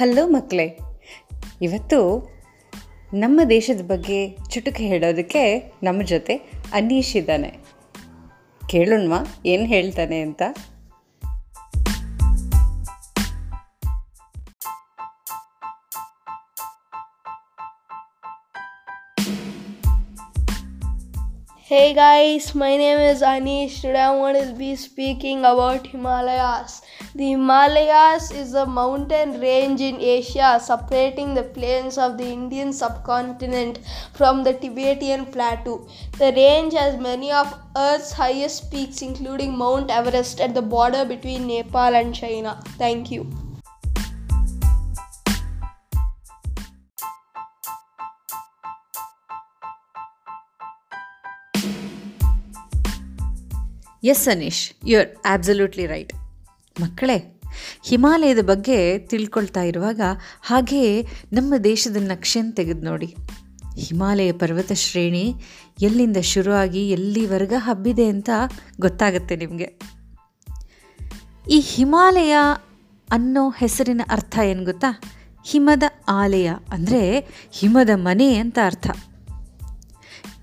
Hello ಮಕ್ಕಳೇ. ಇವತ್ತು ನಮ್ಮ ದೇಶದ ಬಗ್ಗೆ ಚುಟುಕು ಹೇಳೋದಕ್ಕೆ ನಮ್ಮ ಜೊತೆ ಅನೀಶ್ ಇದ್ದಾನೆ. ಕೇಳೋಣವಾ? ಏನು ಹೇಳ್ತಾನೆ ಅಂತ? Hey guys, my name is Anish. Today I want to be speaking about Himalayas. The Himalayas is a mountain range in Asia separating the plains of the Indian subcontinent from the Tibetan plateau. The range has many of Earth's highest peaks including Mount Everest at the border between Nepal and China. Thank you. Yes Anish you are absolutely right ಮಕ್ಕಳೇ, ಹಿಮಾಲಯದ ಬಗ್ಗೆ ತಿಳ್ಕೊಳ್ತಾ ಇರುವಾಗ ಹಾಗೆಯೇ ನಮ್ಮ ದೇಶದ ನಕ್ಷೆನ ತೆಗೆದು ನೋಡಿ. ಹಿಮಾಲಯ ಪರ್ವತ ಶ್ರೇಣಿ ಎಲ್ಲಿಂದ ಶುರುವಾಗಿ ಎಲ್ಲಿವರೆಗ ಹಬ್ಬಿದೆ ಅಂತ ಗೊತ್ತಾಗುತ್ತೆ ನಿಮಗೆ. ಈ ಹಿಮಾಲಯ ಅನ್ನೋ ಹೆಸರಿನ ಅರ್ಥ ಏನು ಗೊತ್ತಾ? ಹಿಮದ ಆಲಯ ಅಂದರೆ ಹಿಮದ ಮನೆ ಅಂತ ಅರ್ಥ.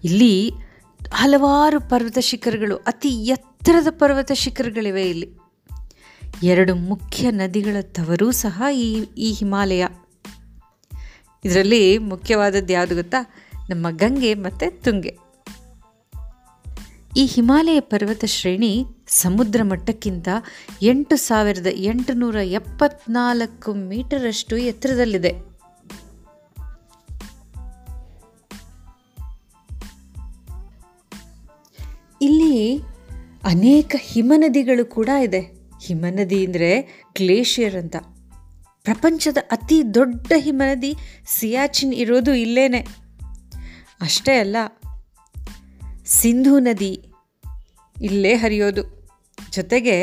ಇಲ್ಲಿ ಹಲವಾರು ಪರ್ವತ ಶಿಖರಗಳು ಅತಿ ಎತ್ತರದ ಪರ್ವತ ಶಿಖರಗಳಿವೆ ಇಲ್ಲಿ. ಎರಡು ಮುಖ್ಯ ನದಿಗಳ ತವರೂ ಸಹ ಈ ಈ ಹಿಮಾಲಯ. ಇದರಲ್ಲಿ ಮುಖ್ಯವಾದದ್ದು ಯಾವುದು ಗೊತ್ತಾ? ನಮ್ಮ ಗಂಗೆ ಮತ್ತು ತುಂಗೆ. ಈ ಹಿಮಾಲಯ ಪರ್ವತ ಶ್ರೇಣಿ ಸಮುದ್ರ ಮಟ್ಟಕ್ಕಿಂತ ಎಂಟು ಸಾವಿರದ ಎಂಟುನೂರ ಎಪ್ಪತ್ನಾಲ್ಕು ಮೀಟರಷ್ಟು ಎತ್ತರದಲ್ಲಿದೆ. ಇಲ್ಲಿ ಅನೇಕ ಹಿಮನದಿಗಳು ಕೂಡ ಇದೆ. ಹಿಮನದಿ ಅಂದರೆ ಗ್ಲೇಷಿಯರ್ ಅಂತ. ಪ್ರಪಂಚದ ಅತಿ ದೊಡ್ಡ ಹಿಮನದಿ ಸಿಯಾಚಿನ್ ಇರೋದು ಇಲ್ಲೇನೆ. ಅಷ್ಟೇ ಅಲ್ಲ, ಸಿಂಧೂ ನದಿ ಇಲ್ಲೇ ಹರಿಯೋದು. ಜೊತೆಗೆ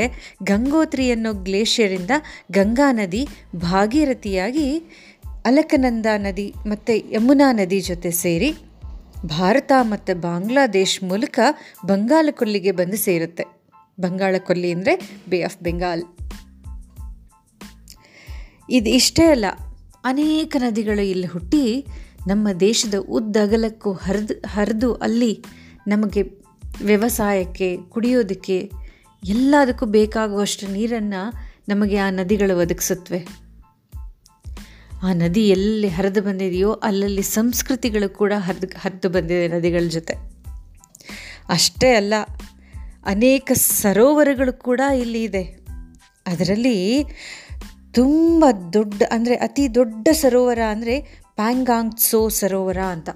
ಗಂಗೋತ್ರಿ ಅನ್ನೋ ಗ್ಲೇಷಿಯರಿಂದ ಗಂಗಾ ನದಿ ಭಾಗೀರಥಿಯಾಗಿ ಅಲಕನಂದ ನದಿ ಮತ್ತು ಯಮುನಾ ನದಿ ಜೊತೆ ಸೇರಿ ಭಾರತ ಮತ್ತು ಬಾಂಗ್ಲಾದೇಶ್ ಮೂಲಕ ಬಂಗಾಳ ಕೊಲ್ಲಿಗೆ ಬಂದು ಸೇರುತ್ತೆ. ಬಂಗಾಳ ಕೊಲ್ಲಿ ಅಂದರೆ ಬೇ ಆಫ್ ಬೆಂಗಾಲ್. ಇದು ಇಷ್ಟೇ ಅಲ್ಲ, ಅನೇಕ ನದಿಗಳು ಇಲ್ಲಿ ಹುಟ್ಟಿ ನಮ್ಮ ದೇಶದ ಉದ್ದಗಲಕ್ಕೂ ಹರಿದು ಹರಿದು ಅಲ್ಲಿ ನಮಗೆ ವ್ಯವಸಾಯಕ್ಕೆ, ಕುಡಿಯೋದಕ್ಕೆ ಎಲ್ಲದಕ್ಕೂ ಬೇಕಾಗುವಷ್ಟು ನೀರನ್ನು ನಮಗೆ ಆ ನದಿಗಳು ಒದಗಿಸುತ್ತವೆ ಆ ನದಿ ಎಲ್ಲಿ ಹರಿದು ಬಂದಿದೆಯೋ ಅಲ್ಲಲ್ಲಿ ಸಂಸ್ಕೃತಿಗಳು ಕೂಡ ಹರಿದು ಹರಿದು ಬಂದಿದೆ ನದಿಗಳ ಜೊತೆ. ಅಷ್ಟೇ ಅಲ್ಲ, ಅನೇಕ ಸರೋವರಗಳು ಕೂಡ ಇಲ್ಲಿ ಇದೆ. ಅದರಲ್ಲಿ ತುಂಬ ದೊಡ್ಡ, ಅಂದರೆ ಅತಿ ದೊಡ್ಡ ಸರೋವರ ಅಂದರೆ ಪ್ಯಾಂಗಾಂಗ್ ಸೋ ಸರೋವರ ಅಂತ.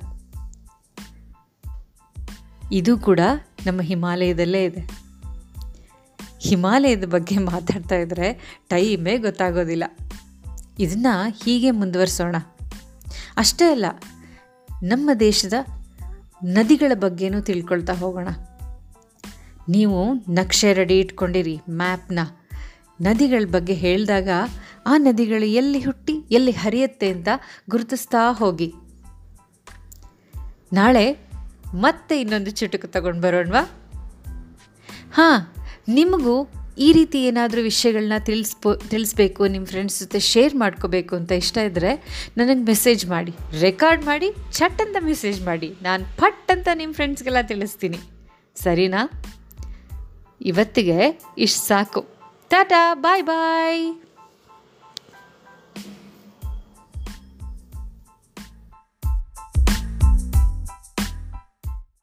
ಇದು ಕೂಡ ನಮ್ಮ ಹಿಮಾಲಯದಲ್ಲೇ ಇದೆ. ಹಿಮಾಲಯದ ಬಗ್ಗೆ ಮಾತಾಡ್ತಾ ಇದ್ದರೆ ಟೈಮೇ ಗೊತ್ತಾಗೋದಿಲ್ಲ. ಇದನ್ನು ಹೀಗೆ ಮುಂದುವರಿಸೋಣ. ಅಷ್ಟೇ ಅಲ್ಲ, ನಮ್ಮ ದೇಶದ ನದಿಗಳ ಬಗ್ಗೆನೂ ತಿಳ್ಕೊಳ್ತಾ ಹೋಗೋಣ. ನೀವು ನಕ್ಷೆ ರೆಡಿ ಇಟ್ಕೊಂಡಿರಿ ಮ್ಯಾಪ್ನ. ನದಿಗಳ ಬಗ್ಗೆ ಹೇಳಿದಾಗ ಆ ನದಿಗಳು ಎಲ್ಲಿ ಹುಟ್ಟಿ, ಎಲ್ಲಿ ಹರಿಯುತ್ತೆ ಅಂತ ಗುರುತಿಸ್ತಾ ಹೋಗಿ. ನಾಳೆ ಮತ್ತೆ ಇನ್ನೊಂದು ಚುಟುಕು ತಗೊಂಡು ಬರೋಣವಾ? ಹಾಂ, ನಿಮಗೂ ಈ ರೀತಿ ಏನಾದರೂ ವಿಷಯಗಳನ್ನ ತಿಳಿಸ್ಬೋ, ತಿಳಿಸ್ಬೇಕು ನಿಮ್ಮ ಫ್ರೆಂಡ್ಸ್ ಜೊತೆ ಶೇರ್ ಮಾಡ್ಕೋಬೇಕು ಅಂತ ಇಷ್ಟ ಇದ್ದರೆ ನನಗೆ ಮೆಸೇಜ್ ಮಾಡಿ. ರೆಕಾರ್ಡ್ ಮಾಡಿ ಚಟ್ ಅಂತ ಮೆಸೇಜ್ ಮಾಡಿ. ನಾನು ಪಟ್ ಅಂತ ನಿಮ್ಮ ಫ್ರೆಂಡ್ಸ್ಗೆಲ್ಲ ತಿಳಿಸ್ತೀನಿ. ಸರಿನಾ? ಇವತ್ತಿಗೆ ಇಷ್ಟು ಸಾಕು. ಟಾಟಾ ಬಾಯ್ ಬಾಯ್